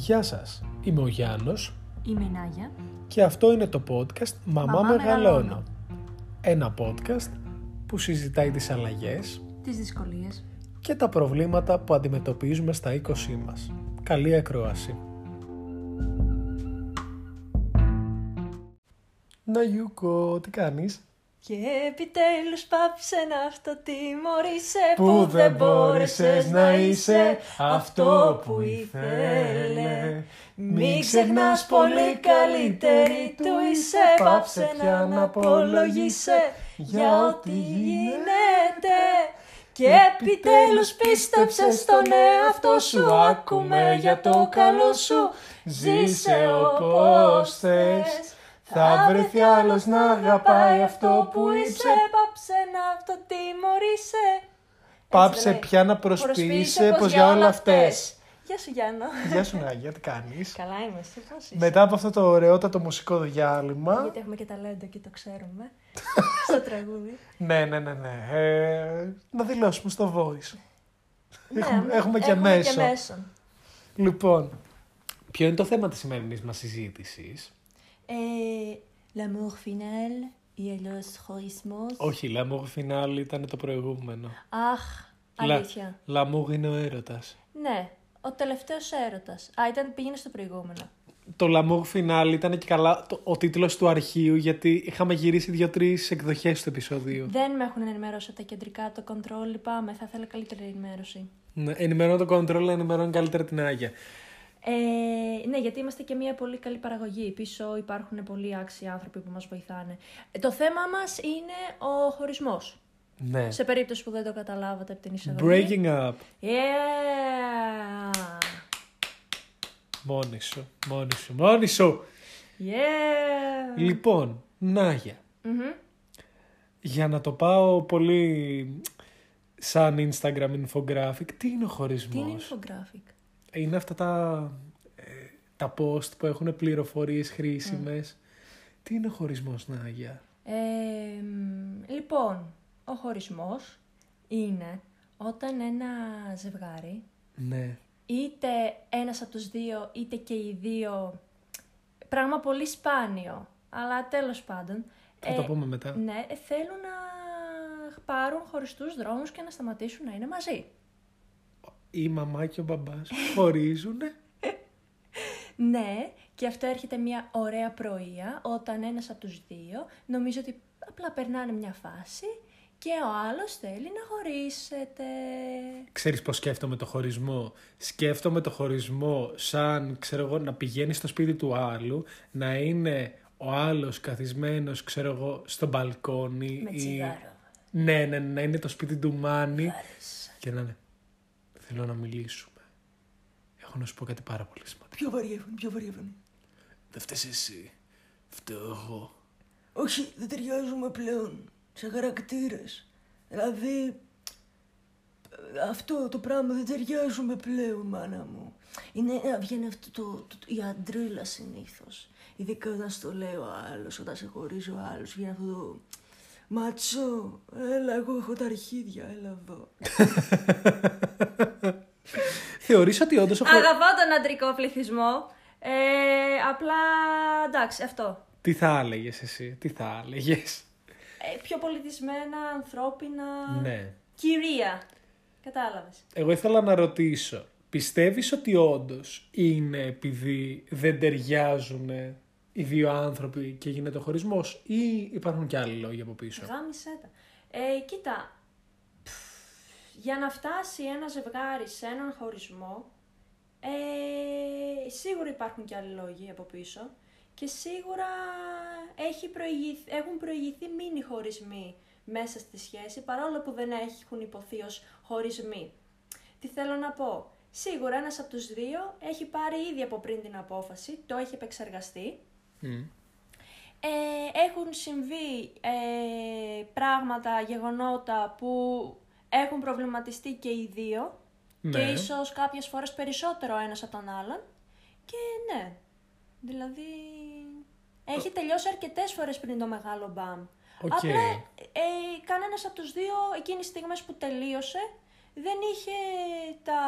Γεια σας, είμαι ο Γιάννος Είμαι η Νάγια. και αυτό είναι το podcast «Μαμά, Μαμά Μεγαλώνω». Μεγαλώνω. Ένα podcast που συζητάει τις αλλαγές Τις δυσκολίες. και τα προβλήματα που αντιμετωπίζουμε στα 20 μας. Καλή ακρόαση. Να Γιούκο, τι κάνεις; Και επιτέλους πάψε να αυτοτιμωρείσαι Που δεν μπόρεσες να είσαι αυτό που ήθελε. Μην ξεχνάς πολύ καλύτερη του είσαι. Πάψε να αναπολογείσαι για ό,τι γίνεται. και επιτέλους πίστεψε στον εαυτό σου. Άκουμε για το καλό σου. Ζήσε όπως θες Θα βρεθεί άλλος να αγαπάει αυτό που είσαι. Πάψε να αυτοτιμωρείσαι Πάψε λέει. πια να προσποιείσαι πως για όλα αυτές. Γεια σου Γιάννα Γεια σου Νάγια, τι κάνεις; Καλά είμαι, εσύ πώς είσαι; Μετά από αυτό το ωραιότατο μουσικό διάλειμμα. Γιατί έχουμε και ταλέντο και το ξέρουμε Στο τραγούδι Ναι, ναι, ναι, ναι. Ε, να δηλώσουμε στο voice. Ναι, Έχουμε- έχουμε και έχουμε μέσο. και μέσο. Λοιπόν, ποιο είναι το θέμα της σημερινής μας συζήτησης; Ε, L'amour final ή αλλιώς χωρισμός Όχι, l'amour final ήταν το προηγούμενο. Αχ, Λα- αλήθεια L'amour είναι ο έρωτας. Ναι, ο τελευταίος έρωτας Α, ήταν, πήγαινε στο προηγούμενο Το l'amour final ήταν και καλά το, ο τίτλος του αρχείου γιατί είχαμε γυρίσει δύο-τρεις εκδοχές του επεισοδίου. Δεν με έχουν ενημερώσει από τα κεντρικά το control, λυπάμαι, θα ήθελα καλύτερη ενημέρωση. Ναι, ενημερώνω το control, ενημερώνω καλύτερα την Άγια. Ε, ναι, γιατί είμαστε και μια πολύ καλή παραγωγή. Πίσω υπάρχουν πολλοί άξιοι άνθρωποι που μας βοηθάνε. Ε, το θέμα μας είναι ο χωρισμός. Ναι. Σε περίπτωση που δεν το καταλάβατε από την εισαγωγή. Breaking up. Yeah! Μόνη σου, μόνη σου, μόνη σου. Yeah! Λοιπόν, Νάγια, Μμμ. για να το πάω πολύ σαν Instagram infographic, τι είναι ο Τι χωρισμός. είναι infographic; Είναι αυτά τα, ε, τα post που έχουν πληροφορίες χρήσιμες. Τι είναι ο χωρισμός, Νάγια. Ε, μ, λοιπόν, ο χωρισμός είναι όταν ένα ζευγάρι, Ναι. είτε ένας από τους δύο, είτε και οι δύο, πράγμα πολύ σπάνιο, αλλά τέλος πάντων, Θα το πούμε μετά. ναι, θέλουν να πάρουν χωριστούς δρόμους και να σταματήσουν να είναι μαζί. Η μαμά και ο μπαμπάς χωρίζουνε. Ναι, και αυτό έρχεται μια ωραία πρωία όταν ένας από τους δύο νομίζω ότι απλά περνάνε μια φάση και ο άλλος θέλει να χωρίσετε. Ξέρεις πώς σκέφτομαι το χωρισμό; Σκέφτομαι το χωρισμό σαν, ξέρω εγώ, να πηγαίνει στο σπίτι του άλλου, να είναι ο άλλος καθισμένος, ξέρω εγώ, στο μπαλκόνι. Με ή- τσιγάρο. Ναι, ναι, να είναι το σπίτι του Μάνι Άρεσε. και να είναι, θέλω να μιλήσουμε. Έχω να σου πω κάτι πάρα πολύ σημαντικό. Πιο βαριεύουν, πιο βαριεύουν. Δεν φταίς εσύ. Φταίω εγώ. Όχι, δεν ταιριάζουμε πλέον σε χαρακτήρες. Δηλαδή, αυτό το πράγμα δεν ταιριάζουμε πλέον, μάνα μου. Είναι, ε, βγαίνει αυτό το, το, το- η αντρίλα συνήθως. Ειδικά όταν στο λέει ο άλλος, όταν σε χωρίζει ο άλλος, βγαίνει αυτό το... Ματσό, έλα, εγώ έχω τα αρχίδια, έλα εδώ. Θεωρείς ότι όντως ο χω- Αγαπώ τον αντρικό πληθυσμό. Ε, απλά εντάξει, αυτό. Τι θα έλεγες εσύ, τι θα έλεγες; Ε, πιο πολιτισμένα, ανθρώπινα. Ναι. Κυρία. Κατάλαβες. Εγώ ήθελα να ρωτήσω, πιστεύεις ότι όντως είναι επειδή δεν ταιριάζουν οι δύο άνθρωποι και γίνεται ο χωρισμός ή υπάρχουν και άλλοι λόγοι από πίσω; Γάμισέ τα. Ε, κοίτα, πφ, για να φτάσει ένα ζευγάρι σε έναν χωρισμό, ε, σίγουρα υπάρχουν και άλλοι λόγοι από πίσω και σίγουρα έχει προηγηθεί, έχουν προηγηθεί μίνι χωρισμοί μέσα στη σχέση, παρόλο που δεν έχουν υποθεί ως χωρισμοί. Τι θέλω να πω; Σίγουρα ένας από τους δύο έχει πάρει ήδη από πριν την απόφαση, το έχει επεξεργαστεί Μμ. ε, έχουν συμβεί ε, πράγματα, γεγονότα που έχουν προβληματιστεί και οι δύο Ναι. και ίσως κάποιες φορές περισσότερο ο ένας από τον άλλον και ναι, δηλαδή έχει τελειώσει αρκετές φορές πριν το μεγάλο μπαμ. Οκ. Απλά ε, κανένας από τους δύο εκείνες τις στιγμές που τελείωσε δεν είχε τα,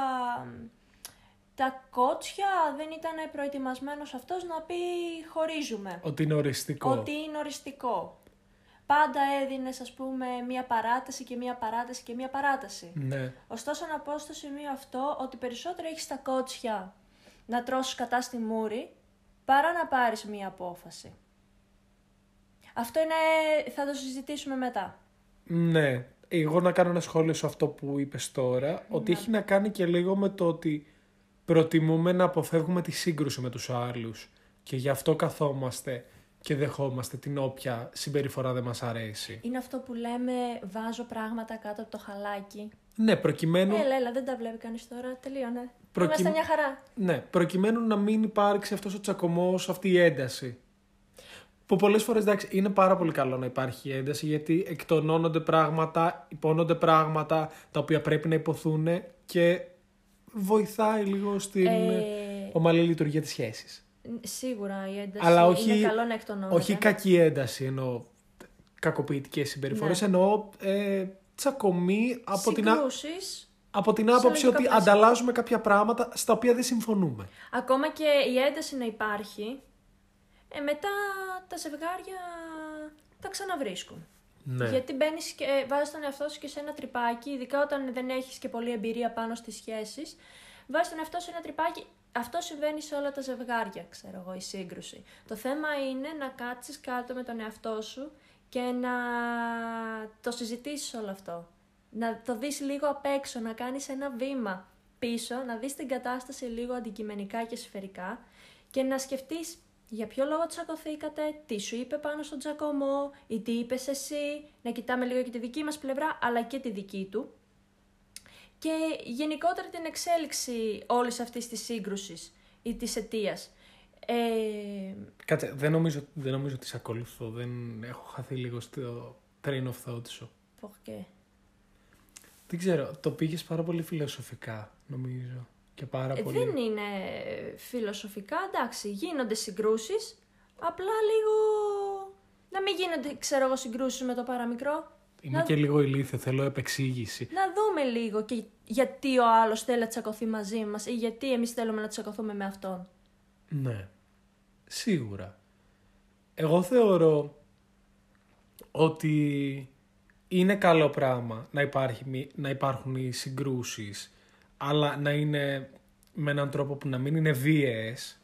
στα κότσια δεν ήταν προετοιμασμένος αυτός να πει χωρίζουμε. Ότι είναι οριστικό. Ότι είναι οριστικό. Πάντα έδινες, ας πούμε, μία παράταση και μία παράταση και μία παράταση. Ναι. Ωστόσο, να πω στο σημείο αυτό ότι περισσότερο έχεις τα κότσια να τρώσεις κατά στη μούρη παρά να πάρεις μία απόφαση. Αυτό είναι, θα το συζητήσουμε μετά. Ναι. Εγώ να κάνω ένα σχόλιο σε αυτό που είπες τώρα, ότι Ναι. έχει να κάνει και λίγο με το ότι προτιμούμε να αποφεύγουμε τη σύγκρουση με τους άλλους και γι' αυτό καθόμαστε και δεχόμαστε την όποια συμπεριφορά δεν μας αρέσει. Είναι αυτό που λέμε βάζω πράγματα κάτω από το χαλάκι. Ναι, προκειμένου, Έλα, έλα, δεν τα βλέπει κανείς τώρα, τελείωνε. Προκει- Είμαστε μια χαρά. ναι, προκειμένου να μην υπάρξει αυτός ο τσακωμός, αυτή η ένταση. Που πολλές φορές εντάξει, είναι πάρα πολύ καλό να υπάρχει ένταση γιατί εκτονώνονται πράγματα, υπόνονται πράγματα τα οποία πρέπει να υποθούν και βοηθάει λίγο στην Ε, ομαλή λειτουργία της σχέσης. Σίγουρα η ένταση Αλλά όχι, είναι καλό να εκτονώνεται. όχι κακή ένταση εννοώ κακοποιητικές συμπεριφορές, Ναι. εννοώ ε, τσακωμή από την, α- Συγκρούσεις, από την άποψη λογικά ότι πλαίσια. ανταλλάζουμε κάποια πράγματα στα οποία δεν συμφωνούμε. ακόμα και η ένταση να υπάρχει, ε, μετά τα ζευγάρια τα ξαναβρίσκουν. Ναι. Γιατί μπαίνεις και βάζεις τον εαυτό σου και σε ένα τρυπάκι, ειδικά όταν δεν έχεις και πολλή εμπειρία πάνω στις σχέσεις. Βάζει τον εαυτό σου σε ένα τρυπάκι. Αυτό συμβαίνει σε όλα τα ζευγάρια, ξέρω εγώ, η σύγκρουση. Το θέμα είναι να κάτσεις κάτω με τον εαυτό σου και να το συζητήσεις όλο αυτό. Να το δεις λίγο απ' έξω, να κάνεις ένα βήμα πίσω, να δεις την κατάσταση λίγο αντικειμενικά και σφαιρικά και να σκεφτείς για ποιο λόγο τσακωθήκατε, τι σου είπε πάνω στον τσακωμό ή τι είπες εσύ, να κοιτάμε λίγο και τη δική μας πλευρά αλλά και τη δική του και γενικότερα την εξέλιξη όλης αυτής της σύγκρουσης ή της αιτίας. Ε, Κάτσε, δεν νομίζω, δεν νομίζω ότι σε ακολουθώ. Δεν έχω χαθεί λίγο στο train of thought σου. πω και. Δεν ξέρω, το πήγες πάρα πολύ φιλοσοφικά, νομίζω. Και πάρα Ε, πολύ... δεν είναι φιλοσοφικά, εντάξει, γίνονται συγκρούσεις, απλά λίγο να μην γίνονται, ξέρω εγώ, συγκρούσεις με το παραμικρό. Είμαι να- και λίγο ηλίθιο, θέλω επεξήγηση. Να δούμε λίγο και γιατί ο άλλος θέλει να τσακωθεί μαζί μας ή γιατί εμείς θέλουμε να τσακωθούμε με αυτόν. Ναι, σίγουρα. Εγώ θεωρώ ότι είναι καλό πράγμα να, υπάρχει, μη- να υπάρχουν οι συγκρούσεις, αλλά να είναι με έναν τρόπο που να μην είναι βίαιες,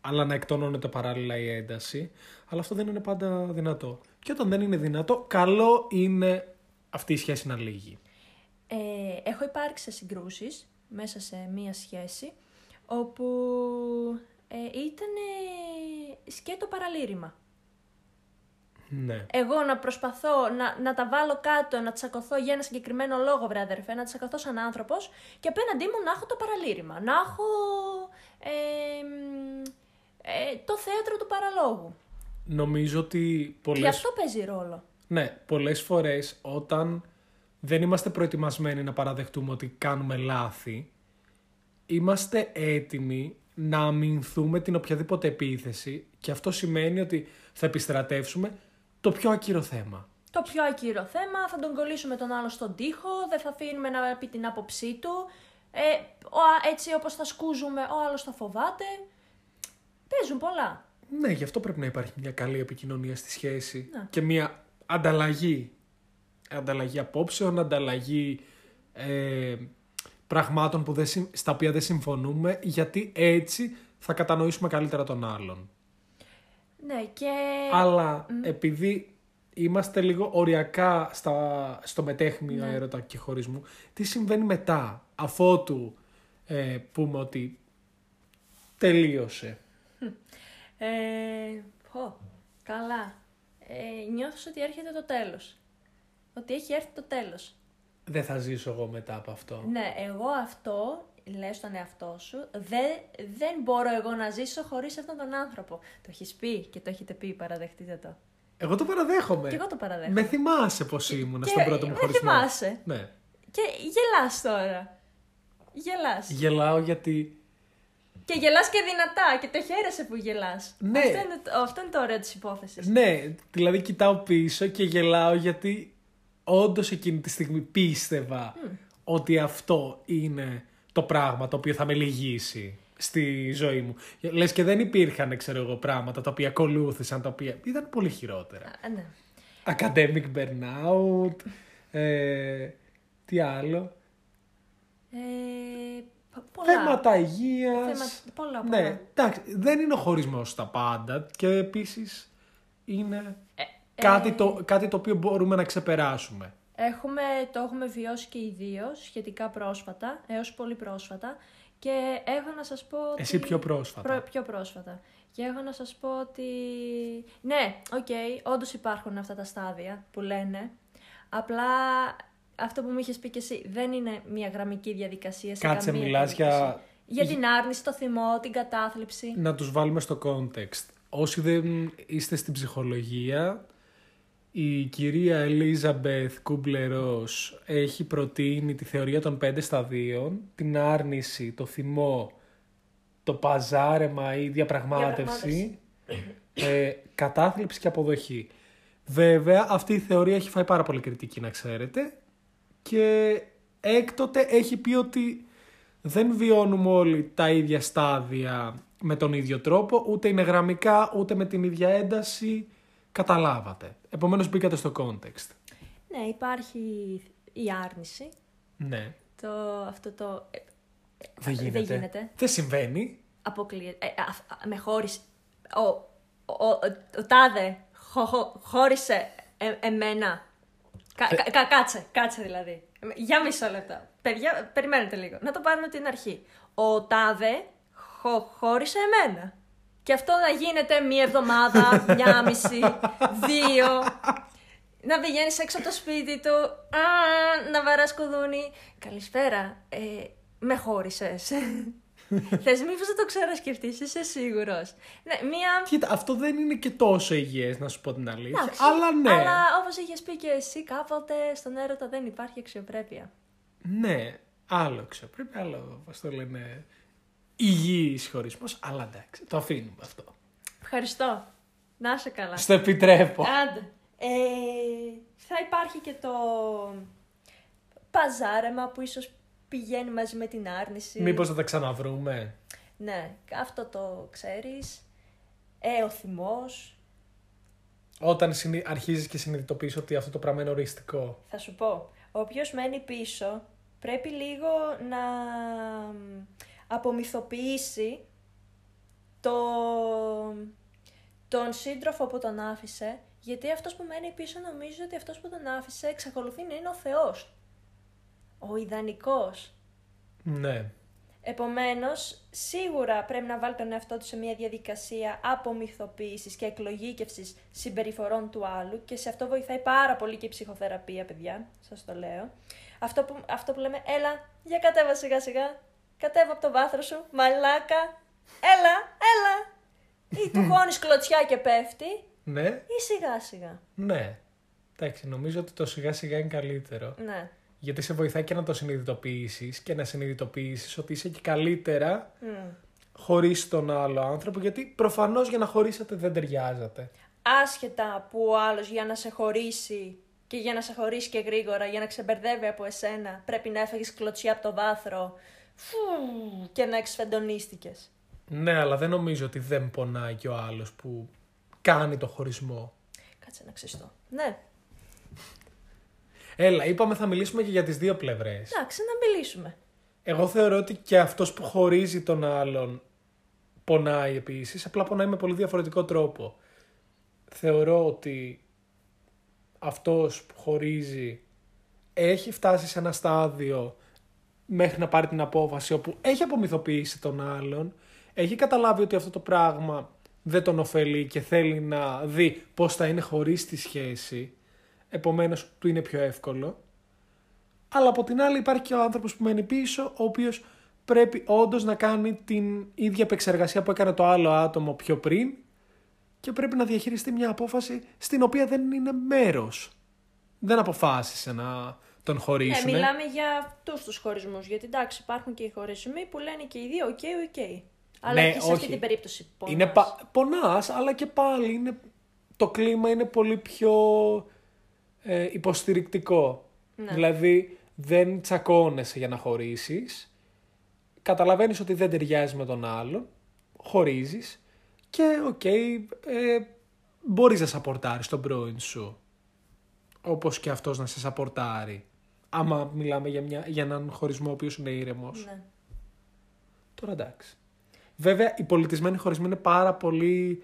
αλλά να εκτονώνεται παράλληλα η ένταση, αλλά αυτό δεν είναι πάντα δυνατό. Και όταν δεν είναι δυνατό, καλό είναι αυτή η σχέση να λύγει. Ε, έχω υπάρξει σε συγκρούσεις μέσα σε μία σχέση όπου ε, ήταν σκέτο παραλήρημα. Ναι. Εγώ να προσπαθώ να, να τα βάλω κάτω, να τσακωθώ για ένα συγκεκριμένο λόγο, βρε αδερφέ, να τσακωθώ σαν άνθρωπος και απέναντί μου να έχω το παραλήρημα, να έχω ε, μ, ε, το θέατρο του παραλόγου. Νομίζω ότι πολλές Και αυτό παίζει ρόλο. Ναι, πολλές φορές όταν δεν είμαστε προετοιμασμένοι να παραδεχτούμε ότι κάνουμε λάθη, είμαστε έτοιμοι να αμυνθούμε την οποιαδήποτε επίθεση και αυτό σημαίνει ότι θα επιστρατεύσουμε το πιο ακύρο θέμα. Το πιο ακύρο θέμα, θα τον κολλήσουμε τον άλλο στον τοίχο, δεν θα αφήνουμε να πει την άποψή του. Ε, ο, α- έτσι όπως θα σκούζουμε, ο άλλος θα φοβάται. Παίζουν πολλά. Ναι, γι' αυτό πρέπει να υπάρχει μια καλή επικοινωνία στη σχέση Ναι. και μια ανταλλαγή. Ανταλλαγή απόψεων, ανταλλαγή ε, πραγμάτων που δεν, συμ- στα οποία δεν συμφωνούμε, γιατί έτσι θα κατανοήσουμε καλύτερα τον άλλον. Ναι, και... Αλλά επειδή είμαστε λίγο οριακά στα, στο μετέχνιο Ναι. έρωτα και χωρισμού, τι συμβαίνει μετά, αφότου ε, πούμε ότι τελείωσε; Ε, πω, καλά. Ε, νιώθω ότι έρχεται το τέλος. Ότι έχει έρθει το τέλος. Δεν θα ζήσω εγώ μετά από αυτό. Ναι, εγώ αυτό, λες στον εαυτό σου, δεν, δεν μπορώ εγώ να ζήσω χωρίς αυτόν τον άνθρωπο. Το έχεις πει και το έχετε πει, παραδεχτείτε το. Εγώ το παραδέχομαι. Και εγώ το παραδέχομαι. Με θυμάσαι πώ ήμουν Και στον πρώτο μου με χωρισμό. θυμάσαι. Ναι. Και γελάς τώρα. Γελάς. Γελάω γιατί. Και γελάς και δυνατά και το χαίρεσαι που γελάς. Ναι. Αυτό είναι, το- αυτό είναι το ωραίο της υπόθεσης. Ναι, δηλαδή κοιτάω πίσω και γελάω γιατί όντως εκείνη τη στιγμή πίστευα ότι αυτό είναι το πράγμα το οποίο θα με λυγίσει στη ζωή μου. Λες και δεν υπήρχαν, ξέρω εγώ, πράγματα τα οποία ακολούθησαν, τα οποία ήταν πολύ χειρότερα. Α, ναι. Academic burnout, ε, τι άλλο, Ε, πο- πολλά. θέματα υγείας. Θέματα- πολλά, πολλά. Ναι, εντάξει, δεν είναι ο χωρισμός στα πάντα και επίσης είναι κάτι, ε, το, κάτι το οποίο μπορούμε να ξεπεράσουμε. Έχουμε, το έχουμε βιώσει και οι δύο σχετικά πρόσφατα, έως πολύ πρόσφατα. Και έχω να σας πω ότι... Εσύ πιο πρόσφατα. Προ- πιο πρόσφατα. Και έχω να σας πω ότι... Ναι, οκ, όντως υπάρχουν αυτά τα στάδια που λένε. Απλά αυτό που μου είχες πει και εσύ δεν είναι μια γραμμική διαδικασία. σε Κάτσε, καμία μιλάς για- περίπτωση. Για την άρνηση, το θυμό, την κατάθλιψη. Να τους βάλουμε στο context. Όσοι δεν είστε στην ψυχολογία, η κυρία Elisabeth Kübler-Ross έχει προτείνει τη θεωρία των πέντε σταδίων, την άρνηση, το θυμό, το παζάρεμα ή διαπραγμάτευση, ε, κατάθλιψη και αποδοχή. Βέβαια, αυτή η θεωρία έχει φάει πάρα πολύ κριτική, να ξέρετε, και έκτοτε έχει πει ότι δεν βιώνουμε όλοι τα ίδια στάδια με τον ίδιο τρόπο, ούτε είναι γραμμικά, ούτε με την ίδια ένταση. Καταλάβατε. Επομένως μπήκατε στο context. Ναι, υπάρχει η άρνηση. Ναι. Το, αυτό το... ε, Δεν γίνεται. Δεν γίνεται. Δεν συμβαίνει. αποκλείεται. Ε, α- α- με χώρισε. Ο, ο, ο, ο τάδε χω- χω- χώρισε ε- εμένα. Κα, κα- κα- κάτσε, κάτσε δηλαδή. Για μισό λεπτό. Παιδιά, περιμένετε λίγο. Να το πάρουμε την αρχή. Ο τάδε χω- χώρισε εμένα. Και αυτό να γίνεται μία εβδομάδα, μία μισή, δύο. Να πηγαίνεις έξω από το σπίτι του, α, να βαράς κουδούνι. Καλησπέρα. Ε, με χώρισες. Θες μήπως δεν το ξανασκεφτείς, είσαι σίγουρος. Ναι, μία... Κοίτα, αυτό δεν είναι και τόσο υγιές, να σου πω την αλήθεια. Εντάξει, αλλά ναι. Αλλά όπως είχες πει και εσύ κάποτε, στον έρωτα δεν υπάρχει αξιοπρέπεια. Ναι, άλλο ξέρω. Πρέπει άλλο, πώς το λένε, υγιής χωρισμός. Αλλά εντάξει, το αφήνουμε αυτό. Ευχαριστώ. Να είσαι καλά. Στο επιτρέπω. Άντε. Ε, θα υπάρχει και το παζάρεμα που ίσως πηγαίνει μαζί με την άρνηση. Μήπως θα τα ξαναβρούμε; Ναι, αυτό το ξέρεις. Ε, ο θυμός. Όταν συνει... αρχίζεις και συνειδητοποιείς ότι αυτό το πράγμα είναι οριστικό. Θα σου πω, όποιος μένει πίσω πρέπει λίγο να μ, απομυθοποιήσει το... τον σύντροφο που τον άφησε, γιατί αυτός που μένει πίσω νομίζει ότι αυτός που τον άφησε εξακολουθεί να είναι ο Θεός. Ο ιδανικός. Ναι. Επομένως, σίγουρα πρέπει να βάλει τον εαυτό του σε μια διαδικασία απομυθοποίησης και εκλογήκευσης συμπεριφορών του άλλου και σε αυτό βοηθάει πάρα πολύ και η ψυχοθεραπεία, παιδιά, σας το λέω. Αυτό που, αυτό που λέμε, έλα, για κατέβα σιγά σιγά, κατέβα από το βάθρο σου, μαλάκα, έλα, έλα. Ή του χώνεις κλωτσιά και πέφτει, Ναι. ή σιγά σιγά. Ναι. Εντάξει, νομίζω ότι το σιγά σιγά είναι καλύτερο. Ναι. Γιατί σε βοηθάει και να το συνειδητοποιήσεις και να συνειδητοποιήσεις ότι είσαι και καλύτερα Μμ. χωρίς τον άλλο άνθρωπο. Γιατί προφανώς για να χωρίσετε δεν ταιριάζατε. άσχετα που ο άλλος για να σε χωρίσει και για να σε χωρίσει και γρήγορα, για να ξεμπερδεύει από εσένα, πρέπει να έφεγες κλωτσιά από το βάθρο φου, και να εξφεντονίστηκες. Ναι, αλλά δεν νομίζω ότι δεν πονάει και ο άλλος που κάνει το χωρισμό. Κάτσε να ξεστώ. Ναι, Έλα, είπαμε θα μιλήσουμε και για τις δύο πλευρές. εντάξει, να μιλήσουμε. Εγώ θεωρώ ότι και αυτός που χωρίζει τον άλλον πονάει επίσης, απλά πονάει με πολύ διαφορετικό τρόπο. Θεωρώ ότι αυτός που χωρίζει έχει φτάσει σε ένα στάδιο μέχρι να πάρει την απόφαση όπου έχει απομυθοποιήσει τον άλλον, έχει καταλάβει ότι αυτό το πράγμα δεν τον ωφελεί και θέλει να δει πώς θα είναι χωρίς τη σχέση, επομένως του είναι πιο εύκολο. Αλλά από την άλλη υπάρχει και ο άνθρωπος που μένει πίσω, ο οποίος πρέπει όντως να κάνει την ίδια επεξεργασία που έκανε το άλλο άτομο πιο πριν και πρέπει να διαχειριστεί μια απόφαση στην οποία δεν είναι μέρος. Δεν αποφάσισε να τον Ναι, χωρίσουν. μιλάμε για αυτούς τους χωρισμούς, γιατί εντάξει υπάρχουν και οι χωρισμοί που λένε και οι δύο ok, ok. Αλλά Ναι, και σε αυτή όχι. την περίπτωση πονάς. Είναι πα... πονάς, αλλά και πάλι είναι... το κλίμα είναι πολύ πιο ε, υποστηρικτικό. Ναι. Δηλαδή δεν τσακώνεσαι για να χωρίσεις. καταλαβαίνεις ότι δεν ταιριάζει με τον άλλον, χωρίζεις και οκ, ε, μπορείς να σαπορτάρεις τον πρώην σου. Όπως και αυτός να σε σαπορτάρει. Άμα μιλάμε για, μια, για έναν χωρισμό ο οποίος είναι ήρεμος. Ναι. Τώρα εντάξει. Βέβαια, οι πολιτισμένοι χωρισμοί είναι πάρα πολύ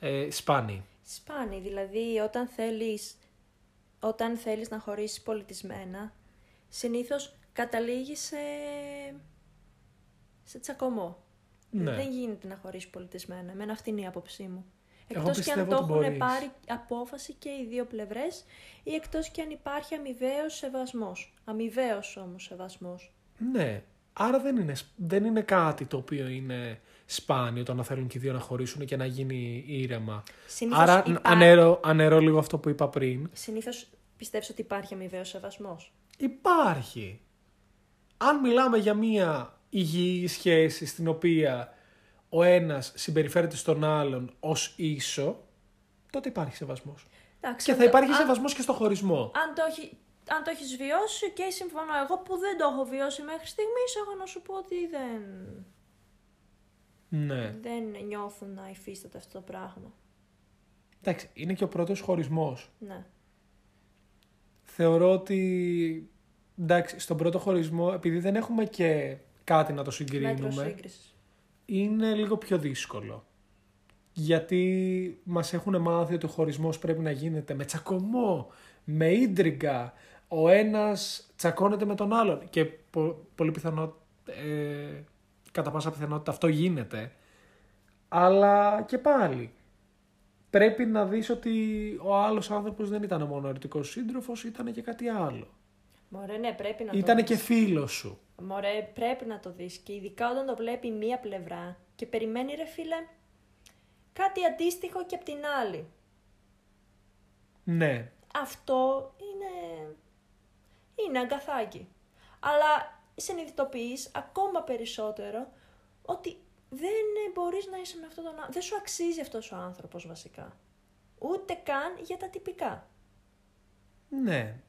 ε, σπάνιοι. Σπάνι, δηλαδή όταν θέλεις, όταν θέλεις να χωρίσεις πολιτισμένα, συνήθως καταλήγεις σε, σε τσακωμό. Ναι. Δεν γίνεται να χωρίσεις πολιτισμένα. Εμένα αυτή είναι η άποψή μου. Εγώ Εκτός και αν πιστεύω το ότι έχουν μπορείς. πάρει απόφαση και οι δύο πλευρές ή εκτός και αν υπάρχει αμοιβαίος σεβασμός. Αμοιβαίος όμως σεβασμός. Ναι. Άρα δεν είναι, σ- δεν είναι κάτι το οποίο είναι σπάνιο το να θέλουν και οι δύο να χωρίσουν και να γίνει ήρεμα. Συνήθως, Άρα υπά... ανέρω, ανέρω λίγο αυτό που είπα πριν. Συνήθως πιστεύεις ότι υπάρχει αμοιβαίος σεβασμός; Υπάρχει. Αν μιλάμε για μία υγιή σχέση στην οποία ο ένας συμπεριφέρεται στον άλλον ως ίσο, τότε υπάρχει σεβασμός. Εντάξει, Και αν θα το- υπάρχει αν- σεβασμός και στο χωρισμό. αν το, έχει, αν το έχεις βιώσει και συμφωνώ εγώ που δεν το έχω βιώσει μέχρι στιγμής, έχω να σου πω ότι δεν, Ναι. δεν νιώθω να υφίσταται αυτό το πράγμα. Εντάξει, είναι και ο πρώτος χωρισμός. Ναι. Θεωρώ ότι, εντάξει, στον πρώτο χωρισμό, επειδή δεν έχουμε και κάτι να το Μέτρος συγκρίνουμε, σύγκρισης. είναι λίγο πιο δύσκολο. Γιατί μας έχουν μάθει ότι ο χωρισμός πρέπει να γίνεται με τσακωμό, με ίντριγκα. Ο ένας τσακώνεται με τον άλλον και πο- πολύ πιθανό, ε, κατά πάσα πιθανότητα αυτό γίνεται. Αλλά και πάλι, πρέπει να δεις ότι ο άλλος άνθρωπος δεν ήταν μόνο ερωτικός σύντροφος, ήταν και κάτι άλλο. Μωρέ, ναι, πρέπει να Ήταν το και δεις. φίλος σου. Μωρέ, πρέπει να το δεις. Και ειδικά όταν το βλέπει μία πλευρά και περιμένει, ρε φίλε, κάτι αντίστοιχο και από την άλλη. Ναι, Αυτό είναι... είναι αγκαθάκι. Αλλά συνειδητοποιείς ακόμα περισσότερο ότι δεν μπορείς να είσαι με αυτόν τον άνθρωπο. Δεν σου αξίζει αυτός ο άνθρωπος βασικά. Ούτε καν για τα τυπικά. ναι.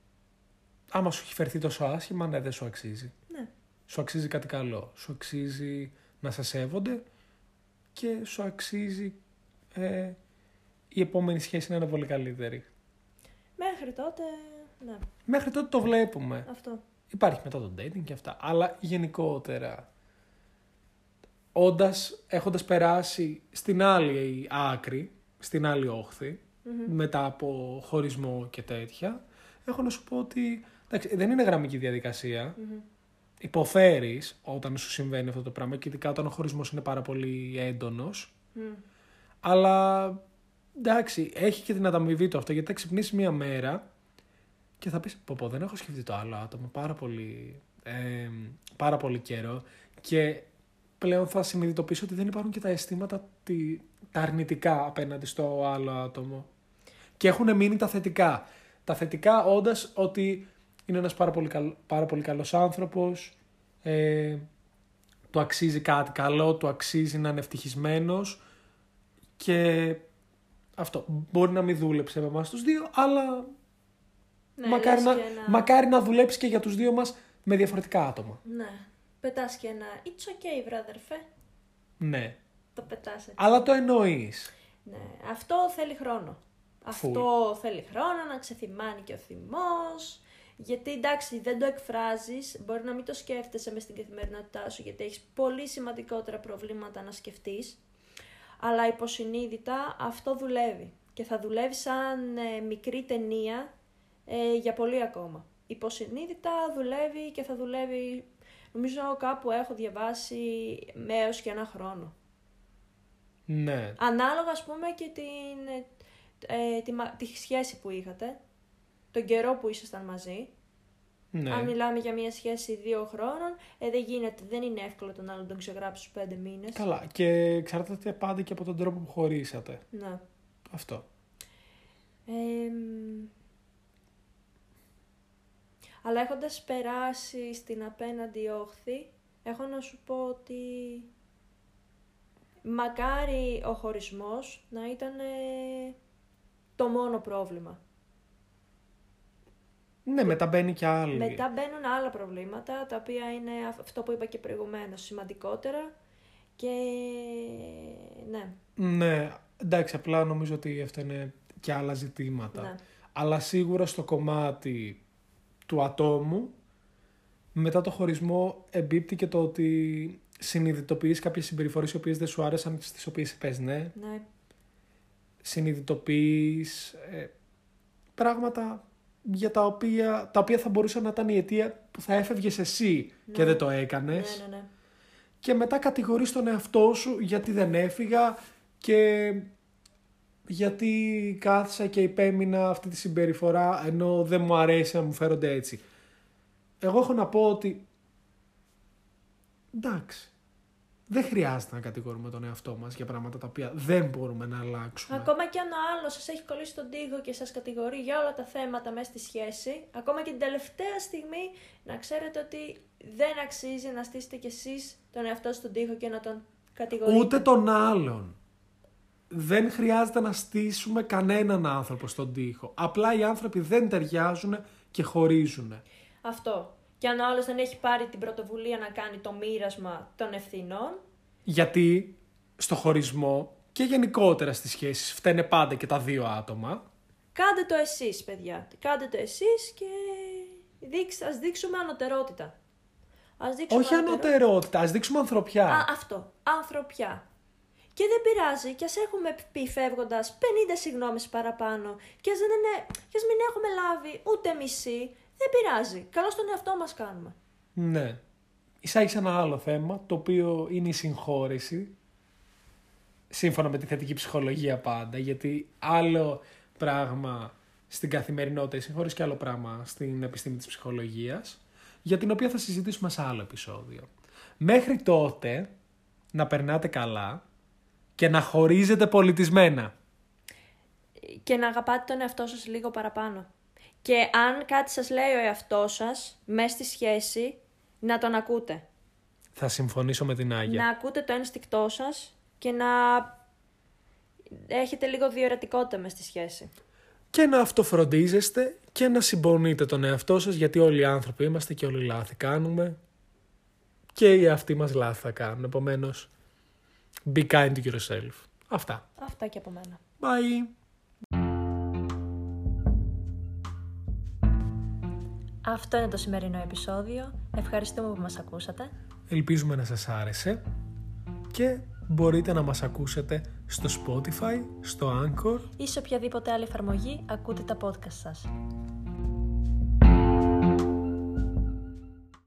Άμα σου έχει φερθεί τόσο άσχημα, ναι, δεν σου αξίζει. Ναι. Σου αξίζει κάτι καλό. Σου αξίζει να σε σέβονται και σου αξίζει ε, η επόμενη σχέση να είναι πολύ καλύτερη. Μέχρι τότε, ναι, Μέχρι τότε το βλέπουμε. αυτό. Υπάρχει μετά το dating και αυτά. Αλλά γενικότερα, όντας, έχοντας περάσει στην άλλη άκρη, στην άλλη όχθη, Μμμ. μετά από χωρισμό και τέτοια, έχω να σου πω ότι εντάξει, δεν είναι γραμμική διαδικασία. Μμμ. Υποφέρεις όταν σου συμβαίνει αυτό το πράγμα και ειδικά όταν ο χωρισμός είναι πάρα πολύ έντονος. Μμ. Αλλά εντάξει, έχει και την ανταμοιβή του αυτό γιατί θα ξυπνήσει μία μέρα και θα πεις πω πω δεν έχω σκεφτεί το άλλο άτομο πάρα πολύ, ε, πάρα πολύ καιρό και πλέον θα συνειδητοποιήσω ότι δεν υπάρχουν και τα αισθήματα τη- τα αρνητικά απέναντι στο άλλο άτομο. Και έχουν μείνει τα θετικά. Τα θετικά όντας ότι είναι ένας πάρα πολύ, καλ, πάρα πολύ καλός άνθρωπος, ε, του αξίζει κάτι καλό, του αξίζει να είναι ευτυχισμένος και αυτό. Μπορεί να μην δούλεψε με εμάς τους δύο, αλλά Ναι, μακάρι, λες να, και ένα- μακάρι να δουλέψεις και για τους δύο μας με διαφορετικά άτομα. Ναι. Πετάς και ένα It's okay, βράδερφε. Ναι. Το πετάς έτσι. Αλλά το εννοείς. Ναι. Αυτό θέλει χρόνο. Αυτό θέλει χρόνο να ξεθυμάνει και ο θυμός. Γιατί εντάξει, δεν το εκφράζεις, μπορεί να μην το σκέφτεσαι μες στην καθημερινότητά σου, γιατί έχεις πολύ σημαντικότερα προβλήματα να σκεφτείς. Αλλά υποσυνείδητα αυτό δουλεύει. Και θα δουλεύει σαν ε, μικρή ταινία ε, για πολύ ακόμα. Υποσυνείδητα δουλεύει και θα δουλεύει, νομίζω κάπου έχω διαβάσει με έως και ένα χρόνο. Ναι. Ανάλογα, ας πούμε, και την, ε, ε, τη, μα- τη σχέση που είχατε, τον καιρό που ήσασταν μαζί. ναι. Αν μιλάμε για μια σχέση δύο χρόνων, ε, δεν γίνεται, δεν είναι εύκολο τον άλλον να τον ξεγράψεις στους πέντε μήνες. Καλά. Και εξαρτάται πάντα και από τον τρόπο που χωρίσατε. Ναι. Αυτό. Εμ, αλλά έχοντας περάσει στην απέναντι όχθη, έχω να σου πω ότι μακάρι ο χωρισμός να ήταν ε, το μόνο πρόβλημα. Ναι, μετά μπαίνει και άλλη. Μετά μπαίνουν άλλα προβλήματα, τα οποία είναι αυ- αυτό που είπα και προηγουμένως, σημαντικότερα. Και ναι, Ναι, εντάξει, απλά νομίζω ότι αυτά είναι και άλλα ζητήματα. ναι. Αλλά σίγουρα στο κομμάτι του ατόμου, μετά το χωρισμό εμπίπτει και το ότι συνειδητοποιείς κάποιες συμπεριφορές οι οποίες δεν σου άρεσαν, στις οποίες είπες ναι. ναι. Συνειδητοποιείς ε, πράγματα για τα οποία, τα οποία θα μπορούσαν να ήταν η αιτία που θα έφευγες εσύ και Ναι. δεν το Ναι, έκανες. ναι, ναι. Και μετά κατηγορείς τον εαυτό σου γιατί δεν έφυγα και γιατί κάθισα και υπέμεινα αυτή τη συμπεριφορά ενώ δεν μου αρέσει να μου φέρονται έτσι. Εγώ έχω να πω ότι εντάξει, δεν χρειάζεται να κατηγορούμε τον εαυτό μας για πράγματα τα οποία δεν μπορούμε να αλλάξουμε. Ακόμα και αν ο άλλος σας έχει κολλήσει τον τοίχο και σας κατηγορεί για όλα τα θέματα μέσα στη σχέση, ακόμα και την τελευταία στιγμή να ξέρετε ότι δεν αξίζει να στήσετε κι εσείς τον εαυτό σας στον τοίχο και να τον κατηγορείτε. Ούτε τον άλλον. Δεν χρειάζεται να στήσουμε κανέναν άνθρωπο στον τοίχο. Απλά οι άνθρωποι δεν ταιριάζουν και χωρίζουν. Αυτό. Και αν ο άλλος δεν έχει πάρει την πρωτοβουλία να κάνει το μοίρασμα των ευθυνών, Γιατί στο χωρισμό και γενικότερα στις σχέσεις φταίνε πάντα και τα δύο άτομα. κάντε το εσείς, παιδιά. Κάντε το εσείς και δείξ, ας δείξουμε ανωτερότητα. Ας δείξουμε Όχι ανωτερότητα, ας δείξουμε ανθρωπιά. Α, αυτό. Ανθρωπιά. Και δεν πειράζει, κι ας έχουμε πει φεύγοντας 50 συγγνώμες παραπάνω, και ας, δεν είναι, κι ας μην έχουμε λάβει ούτε μισή, δεν πειράζει. Καλό στον εαυτό μας κάνουμε. Ναι. Εισάγεις ένα άλλο θέμα, το οποίο είναι η συγχώρεση. Σύμφωνα με τη θετική ψυχολογία πάντα, γιατί άλλο πράγμα στην καθημερινότητα η συγχώρεση και άλλο πράγμα στην επιστήμη της ψυχολογίας, για την οποία θα συζητήσουμε σε άλλο επεισόδιο. Μέχρι τότε, να περνάτε καλά και να χωρίζετε πολιτισμένα. Και να αγαπάτε τον εαυτό σας λίγο παραπάνω. Και αν κάτι σας λέει ο εαυτός σας, μέσα στη σχέση, να τον ακούτε. Θα συμφωνήσω με την Άγια. Να ακούτε το ένστικτό σας και να έχετε λίγο διορατικότητα μέσα στη σχέση. και να αυτοφροντίζεστε και να συμπονείτε τον εαυτό σας γιατί όλοι οι άνθρωποι είμαστε και όλοι λάθη κάνουμε και οι αυτοί μας λάθη θα κάνουν. Επομένως, be kind to yourself. Αυτά. Αυτά και από μένα. Bye. Αυτό είναι το σημερινό επεισόδιο. Ευχαριστούμε που μας ακούσατε. Ελπίζουμε να σας άρεσε και μπορείτε να μας ακούσετε στο Spotify, στο Anchor Ή σε οποιαδήποτε άλλη εφαρμογή ακούτε τα podcast σας.